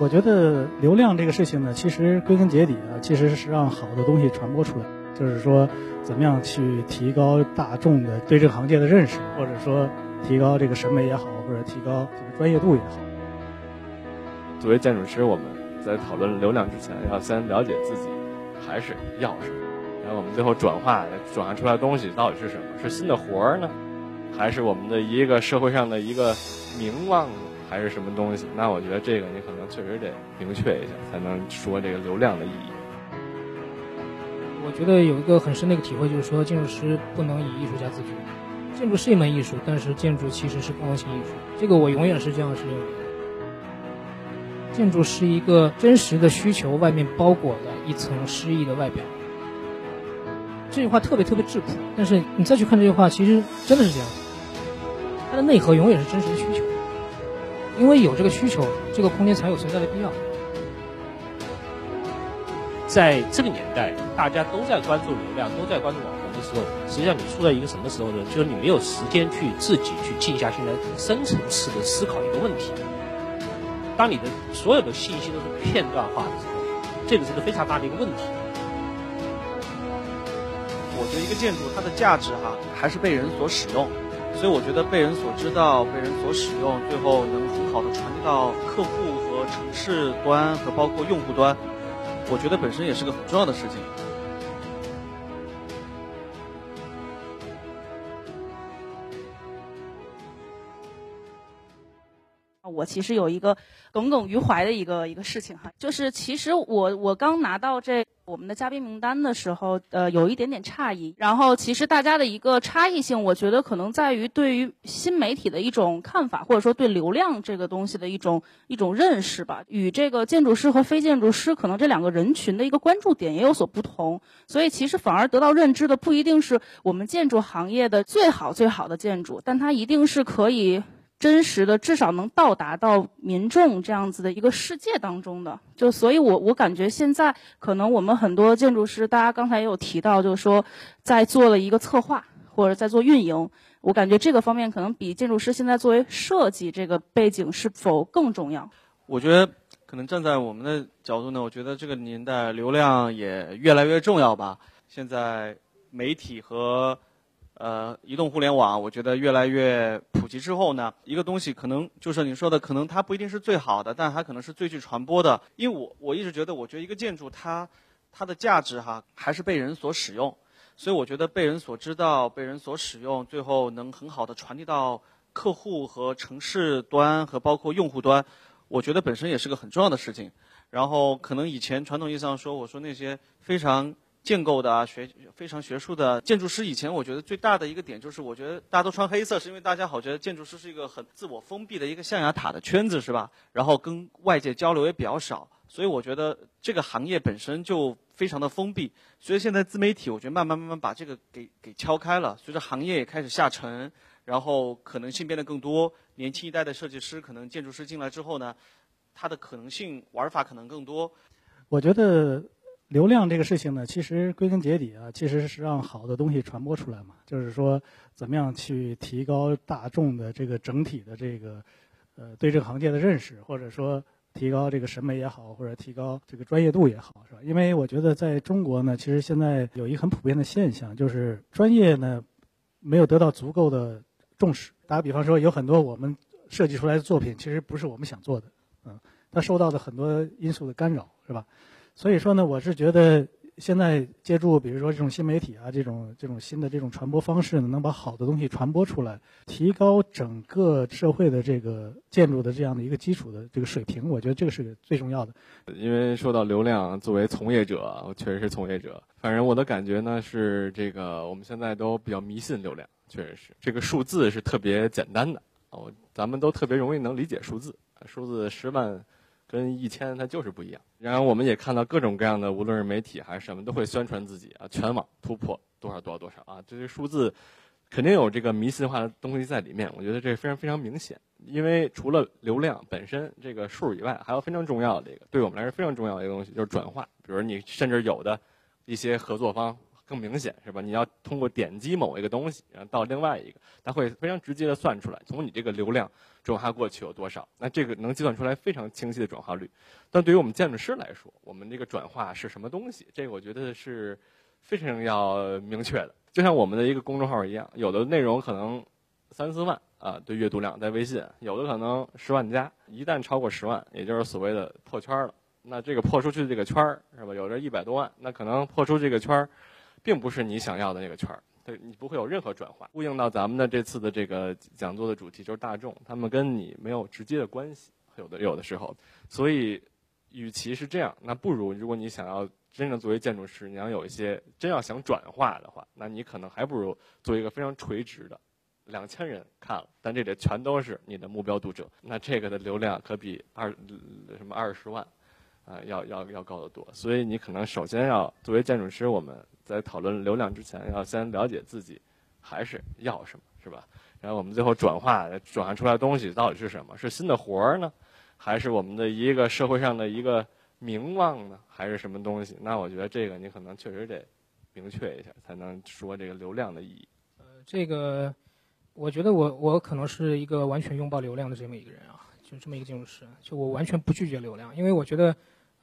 我觉得流量这个事情呢，其实归根结底啊，其实是让好的东西传播出来，就是说怎么样去提高大众的对这个行业的认识，或者说提高这个审美也好，或者提高这个专业度也好。作为建筑师，我们在讨论流量之前，要先了解自己还是要什么，然后我们最后转化转化出来的东西到底是什么？是新的活儿呢，还是我们的一个社会上的一个名望呢？还是什么东西？那我觉得这个你可能确实得明确一下，才能说这个流量的意义。我觉得有一个很深的一个体会，就是说建筑师不能以艺术家自居。建筑是一门艺术，但是建筑其实是功能性艺术。这个我永远是这样是认为的。建筑是一个真实的需求外面包裹的一层诗意的外表。这句话特别特别质朴，但是你再去看这句话，其实真的是这样。它的内核永远是真实的需求。因为有这个需求，这个空间才有存在的必要。在这个年代，大家都在关注流量，都在关注网红的时候，实际上你处在一个什么时候呢？就是你没有时间去自己去静下心来深层次的思考一个问题。当你的所有的信息都是片段化的时候，这个是个非常大的一个问题。我觉得一个建筑它的价值哈，还是被人所使用。所以我觉得被人所知道、被人所使用，最后能很好的传递到客户和城市端和包括用户端，我觉得本身也是个很重要的事情。我其实有一个耿耿于怀的一个一个事情哈，就是其实我我刚拿到这。我们的嘉宾名单的时候，呃，有一点点诧异。然后，其实大家的一个差异性，我觉得可能在于对于新媒体的一种看法，或者说对流量这个东西的一种一种认识吧。与这个建筑师和非建筑师，可能这两个人群的一个关注点也有所不同。所以，其实反而得到认知的不一定是我们建筑行业的最好最好的建筑，但它一定是可以。真实的，至少能到达到民众这样子的一个世界当中的，就所以，我我感觉现在可能我们很多建筑师，大家刚才也有提到，就是说在做了一个策划或者在做运营，我感觉这个方面可能比建筑师现在作为设计这个背景是否更重要？我觉得可能站在我们的角度呢，我觉得这个年代流量也越来越重要吧。现在媒体和呃，移动互联网，我觉得越来越普及之后呢，一个东西可能就是你说的，可能它不一定是最好的，但它可能是最具传播的。因为我我一直觉得，我觉得一个建筑它它的价值哈，还是被人所使用，所以我觉得被人所知道、被人所使用，最后能很好的传递到客户和城市端和包括用户端，我觉得本身也是个很重要的事情。然后可能以前传统意义上说，我说那些非常。建构的啊，学非常学术的建筑师，以前我觉得最大的一个点就是，我觉得大家都穿黑色，是因为大家好觉得建筑师是一个很自我封闭的一个象牙塔的圈子，是吧？然后跟外界交流也比较少，所以我觉得这个行业本身就非常的封闭。所以现在自媒体，我觉得慢慢慢慢把这个给给敲开了，随着行业也开始下沉，然后可能性变得更多，年轻一代的设计师，可能建筑师进来之后呢，他的可能性玩法可能更多。我觉得。流量这个事情呢，其实归根结底啊，其实是让好的东西传播出来嘛。就是说，怎么样去提高大众的这个整体的这个，呃，对这个行业的认识，或者说提高这个审美也好，或者提高这个专业度也好，是吧？因为我觉得在中国呢，其实现在有一个很普遍的现象，就是专业呢没有得到足够的重视。打个比方说，有很多我们设计出来的作品，其实不是我们想做的，嗯，它受到的很多因素的干扰，是吧？所以说呢，我是觉得现在借助比如说这种新媒体啊，这种这种新的这种传播方式呢，能把好的东西传播出来，提高整个社会的这个建筑的这样的一个基础的这个水平，我觉得这个是最重要的。因为说到流量，作为从业者，我确实是从业者。反正我的感觉呢是，这个我们现在都比较迷信流量，确实是这个数字是特别简单的哦，咱们都特别容易能理解数字，数字十万。跟一千它就是不一样。然后我们也看到各种各样的，无论是媒体还是什么，都会宣传自己啊，全网突破多少多少多少啊，这些数字肯定有这个迷信化的东西在里面。我觉得这非常非常明显，因为除了流量本身这个数以外，还有非常重要的一个，对我们来说非常重要的一个东西就是转化。比如你甚至有的一些合作方更明显，是吧？你要通过点击某一个东西，然后到另外一个，它会非常直接的算出来，从你这个流量转化过去有多少，那这个能计算出来非常清晰的转化率。但对于我们建筑师来说，我们这个转化是什么东西？这个我觉得是非常要明确的。就像我们的一个公众号一样，有的内容可能三四万啊，对阅读量在微信，有的可能十万加，一旦超过十万，也就是所谓的破圈了。那这个破出去的这个圈儿是吧？有着一百多万，那可能破出这个圈儿，并不是你想要的那个圈儿，对你不会有任何转化。呼应到咱们的这次的这个讲座的主题就是大众，他们跟你没有直接的关系，有的有的时候，所以与其是这样，那不如如果你想要真正作为建筑师，你要有一些真要想转化的话，那你可能还不如做一个非常垂直的，两千人看了，但这里全都是你的目标读者，那这个的流量可比二什么二十万。啊，要要要高得多，所以你可能首先要作为建筑师，我们在讨论流量之前，要先了解自己还是要什么，是吧？然后我们最后转化转化出来的东西到底是什么？是新的活儿呢，还是我们的一个社会上的一个名望呢，还是什么东西？那我觉得这个你可能确实得明确一下，才能说这个流量的意义。呃，这个我觉得我我可能是一个完全拥抱流量的这么一个人啊，就这么一个建筑师，就我完全不拒绝流量，因为我觉得。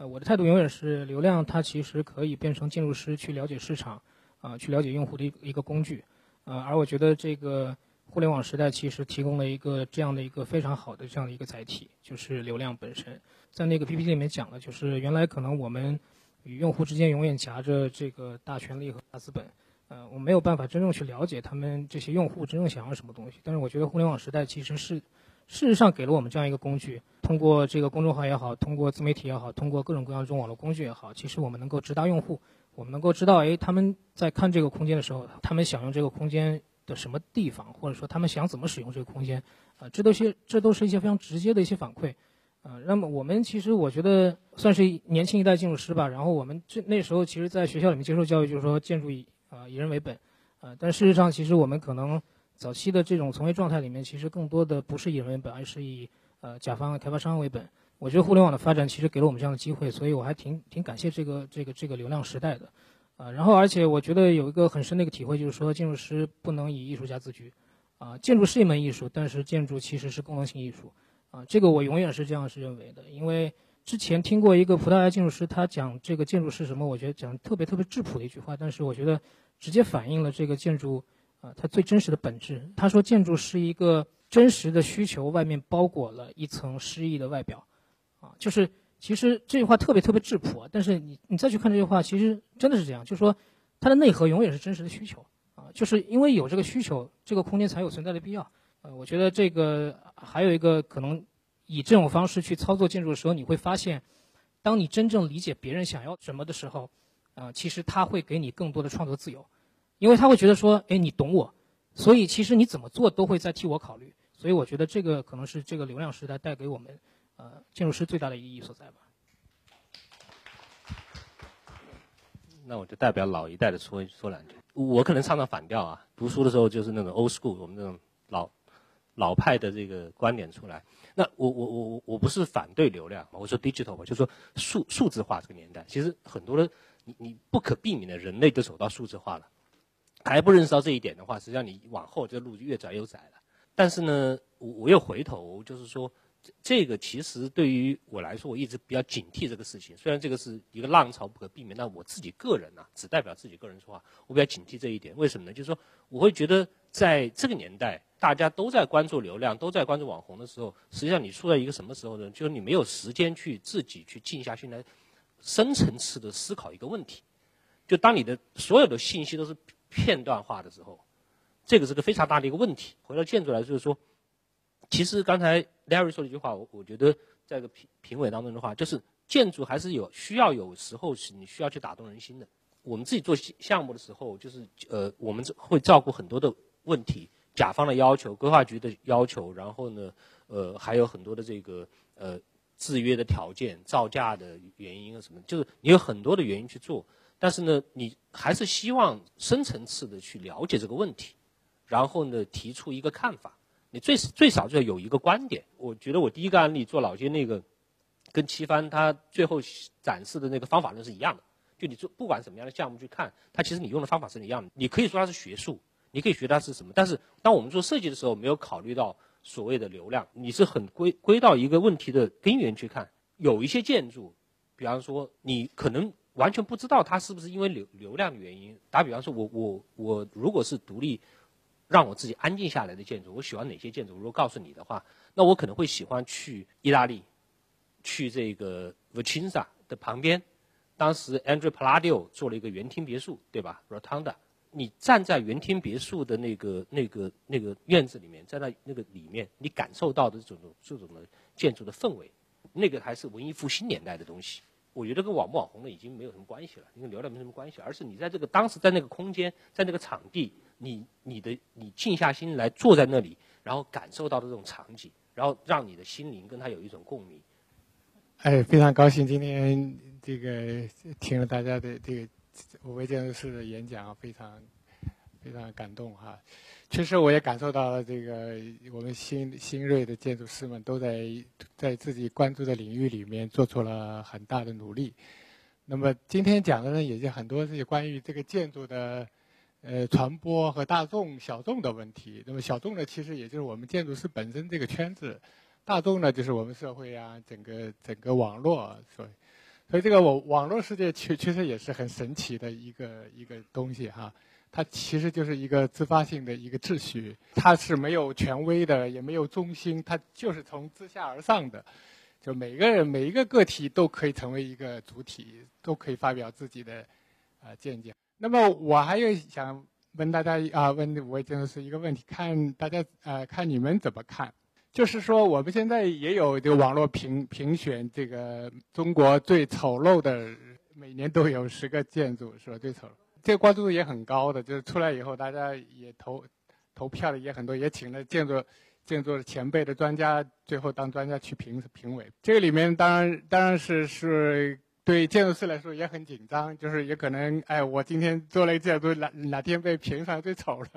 呃，我的态度永远是流量，它其实可以变成建筑师去了解市场，啊，去了解用户的一一个工具，呃，而我觉得这个互联网时代其实提供了一个这样的一个非常好的这样的一个载体，就是流量本身。在那个 PPT 里面讲了，就是原来可能我们与用户之间永远夹着这个大权力和大资本，呃，我没有办法真正去了解他们这些用户真正想要什么东西。但是我觉得互联网时代其实是。事实上，给了我们这样一个工具，通过这个公众号也好，通过自媒体也好，通过各种各样这种网络工具也好，其实我们能够直达用户，我们能够知道，哎，他们在看这个空间的时候，他们想用这个空间的什么地方，或者说他们想怎么使用这个空间，啊，这都是这都是一些非常直接的一些反馈，啊，那么我们其实我觉得算是年轻一代建筑师吧，然后我们这那时候其实在学校里面接受教育，就是说建筑以啊以人为本，啊，但事实上其实我们可能。早期的这种从业状态里面，其实更多的不是以人为本，而是以呃甲方、开发商为本。我觉得互联网的发展其实给了我们这样的机会，所以我还挺挺感谢这个这个这个流量时代的，啊，然后而且我觉得有一个很深的一个体会，就是说建筑师不能以艺术家自居，啊，建筑是一门艺术，但是建筑其实是功能性艺术，啊，这个我永远是这样是认为的。因为之前听过一个葡萄牙建筑师他讲这个建筑是什么，我觉得讲特别特别质朴的一句话，但是我觉得直接反映了这个建筑。啊，它最真实的本质。他说，建筑是一个真实的需求，外面包裹了一层诗意的外表。啊，就是其实这句话特别特别质朴，但是你你再去看这句话，其实真的是这样。就是说，它的内核永远是真实的需求。啊，就是因为有这个需求，这个空间才有存在的必要。呃，我觉得这个还有一个可能，以这种方式去操作建筑的时候，你会发现，当你真正理解别人想要什么的时候，啊，其实他会给你更多的创作自由。因为他会觉得说，哎，你懂我，所以其实你怎么做都会在替我考虑，所以我觉得这个可能是这个流量时代带给我们，呃，建筑师最大的意义所在吧。那我就代表老一代的说说两句，我可能唱唱反调啊。读书的时候就是那种 old school，我们这种老老派的这个观点出来。那我我我我我不是反对流量，我说 digital 嘛，就说数数字化这个年代，其实很多的你你不可避免的，人类都走到数字化了。还不认识到这一点的话，实际上你往后这路就越窄越窄了。但是呢，我我又回头就是说，这个其实对于我来说，我一直比较警惕这个事情。虽然这个是一个浪潮不可避免，但我自己个人呢，只代表自己个人说话，我比较警惕这一点。为什么呢？就是说，我会觉得在这个年代，大家都在关注流量，都在关注网红的时候，实际上你处在一个什么时候呢？就是你没有时间去自己去静下心来，深层次的思考一个问题。就当你的所有的信息都是。片段化的时候，这个是个非常大的一个问题。回到建筑来，就是说，其实刚才 Larry 说的一句话，我我觉得在个评评委当中的话，就是建筑还是有需要有时候是你需要去打动人心的。我们自己做项目的时候，就是呃，我们会照顾很多的问题，甲方的要求、规划局的要求，然后呢，呃，还有很多的这个呃制约的条件、造价的原因啊什么，就是你有很多的原因去做。但是呢，你还是希望深层次的去了解这个问题，然后呢，提出一个看法。你最最少就要有一个观点。我觉得我第一个案例做老街那个，跟七帆他最后展示的那个方法论是一样的。就你做不管什么样的项目去看，它其实你用的方法是一样的。你可以说它是学术，你可以学它是什么，但是当我们做设计的时候，没有考虑到所谓的流量，你是很归归到一个问题的根源去看。有一些建筑，比方说你可能完全不知道它是不是因为流流量的原因。打比方说，我我我如果是独立，让我自己安静下来的建筑，我喜欢哪些建筑？如果告诉你的话，那我可能会喜欢去意大利，去这个 Vicenza 的旁边。当时 Andrea Palladio 做了一个园厅别墅，对吧？Rotonda，你站在园厅别墅的那个、那个、那个院子里面，在那那个里面，你感受到的这种这种的建筑的氛围，那个还是文艺复兴年代的东西。我觉得跟网不网红的已经没有什么关系了，跟流量没什么关系，而是你在这个当时在那个空间，在那个场地，你你的你静下心来坐在那里，然后感受到的这种场景，然后让你的心灵跟他有一种共鸣。哎，非常高兴今天这个听了大家的这个五位建筑师的演讲，非常非常感动哈。确实，我也感受到了这个我们新新锐的建筑师们都在在自己关注的领域里面做出了很大的努力。那么今天讲的呢，也就很多是关于这个建筑的呃传播和大众小众的问题。那么小众呢，其实也就是我们建筑师本身这个圈子。大众呢，就是我们社会啊，整个整个网络，所，所以这个网网络世界确确实也是很神奇的一个一个东西哈。它其实就是一个自发性的一个秩序，它是没有权威的，也没有中心，它就是从自下而上的，就每个人每一个个体都可以成为一个主体，都可以发表自己的啊见解。那么我还有想问大家啊，问五位建筑师一个问题，看大家啊，看你们怎么看？就是说，我们现在也有这个网络评评选这个中国最丑陋的，每年都有十个建筑是吧？最丑，这个关注度也很高的。就是出来以后，大家也投投票的也很多，也请了建筑建筑的前辈的专家，最后当专家去评评委。这个里面当然当然是是对建筑师来说也很紧张，就是也可能哎，我今天做了一个建筑，哪哪天被评上最丑了。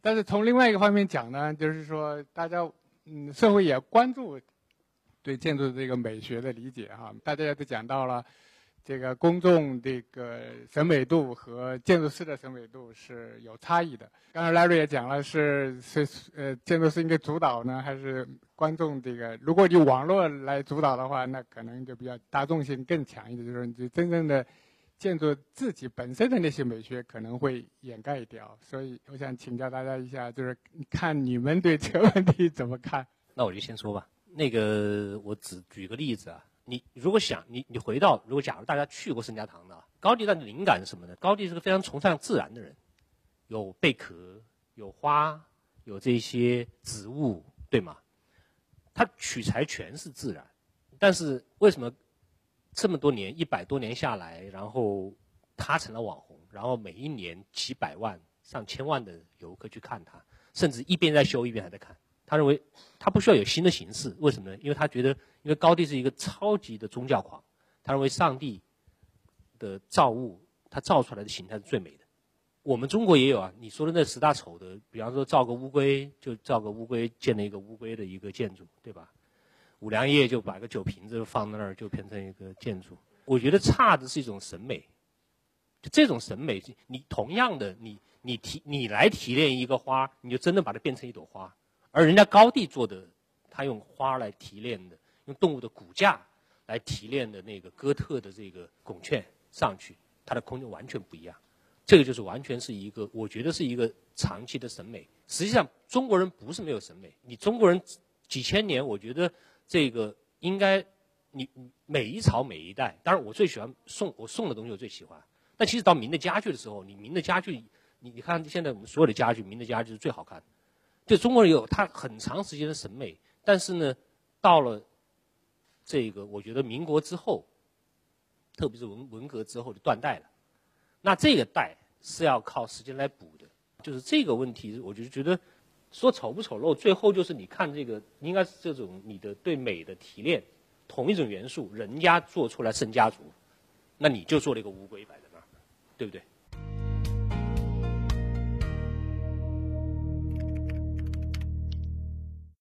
但是从另外一个方面讲呢，就是说大家。嗯，社会也关注对建筑的这个美学的理解哈。大家都讲到了这个公众这个审美度和建筑师的审美度是有差异的。刚才 Larry 也讲了，是是呃，建筑师应该主导呢，还是观众这个？如果你网络来主导的话，那可能就比较大众性更强一点，就是你真正的建筑自己本身的那些美学可能会掩盖掉。所以我想请教大家一下，就是看你们对这个问题怎么看？那我就先说吧。那个，我只举个例子啊。你如果想你你回到，如果假如大家去过圣家堂的，高第的灵感是什么呢？高第是个非常崇尚自然的人，有贝壳，有花，有这些植物，对吗？他取材全是自然，但是为什么这么多年一百多年下来，然后他成了网红，然后每一年几百万、上千万的游客去看他，甚至一边在修一边还在看。他认为他不需要有新的形式，为什么呢？因为他觉得，因为高第是一个超级的宗教狂，他认为上帝的造物，他造出来的形态是最美的。我们中国也有啊，你说的那十大丑的，比方说造个乌龟，就造个乌龟建了一个乌龟的一个建筑，对吧？五粮液就把个酒瓶子放在那儿，就变成一个建筑。我觉得差的是一种审美，就这种审美，你同样的，你你提你来提炼一个花，你就真的把它变成一朵花。而人家高地做的，他用花来提炼的，用动物的骨架来提炼的那个哥特的这个拱券上去，它的空间完全不一样。这个就是完全是一个，我觉得是一个长期的审美。实际上，中国人不是没有审美，你中国人几千年，我觉得这个应该你每一朝每一代。当然，我最喜欢宋，我宋的东西我最喜欢。但其实到明的家具的时候，你明的家具，你你看现在我们所有的家具，明的家具是最好看的。就中国人有他很长时间的审美，但是呢，到了这个我觉得民国之后，特别是文文革之后就断代了。那这个代是要靠时间来补的。就是这个问题，我就觉得说丑不丑陋，最后就是你看这个，应该是这种你的对美的提炼，同一种元素，人家做出来圣家族，那你就做了一个乌龟摆在那儿，对不对？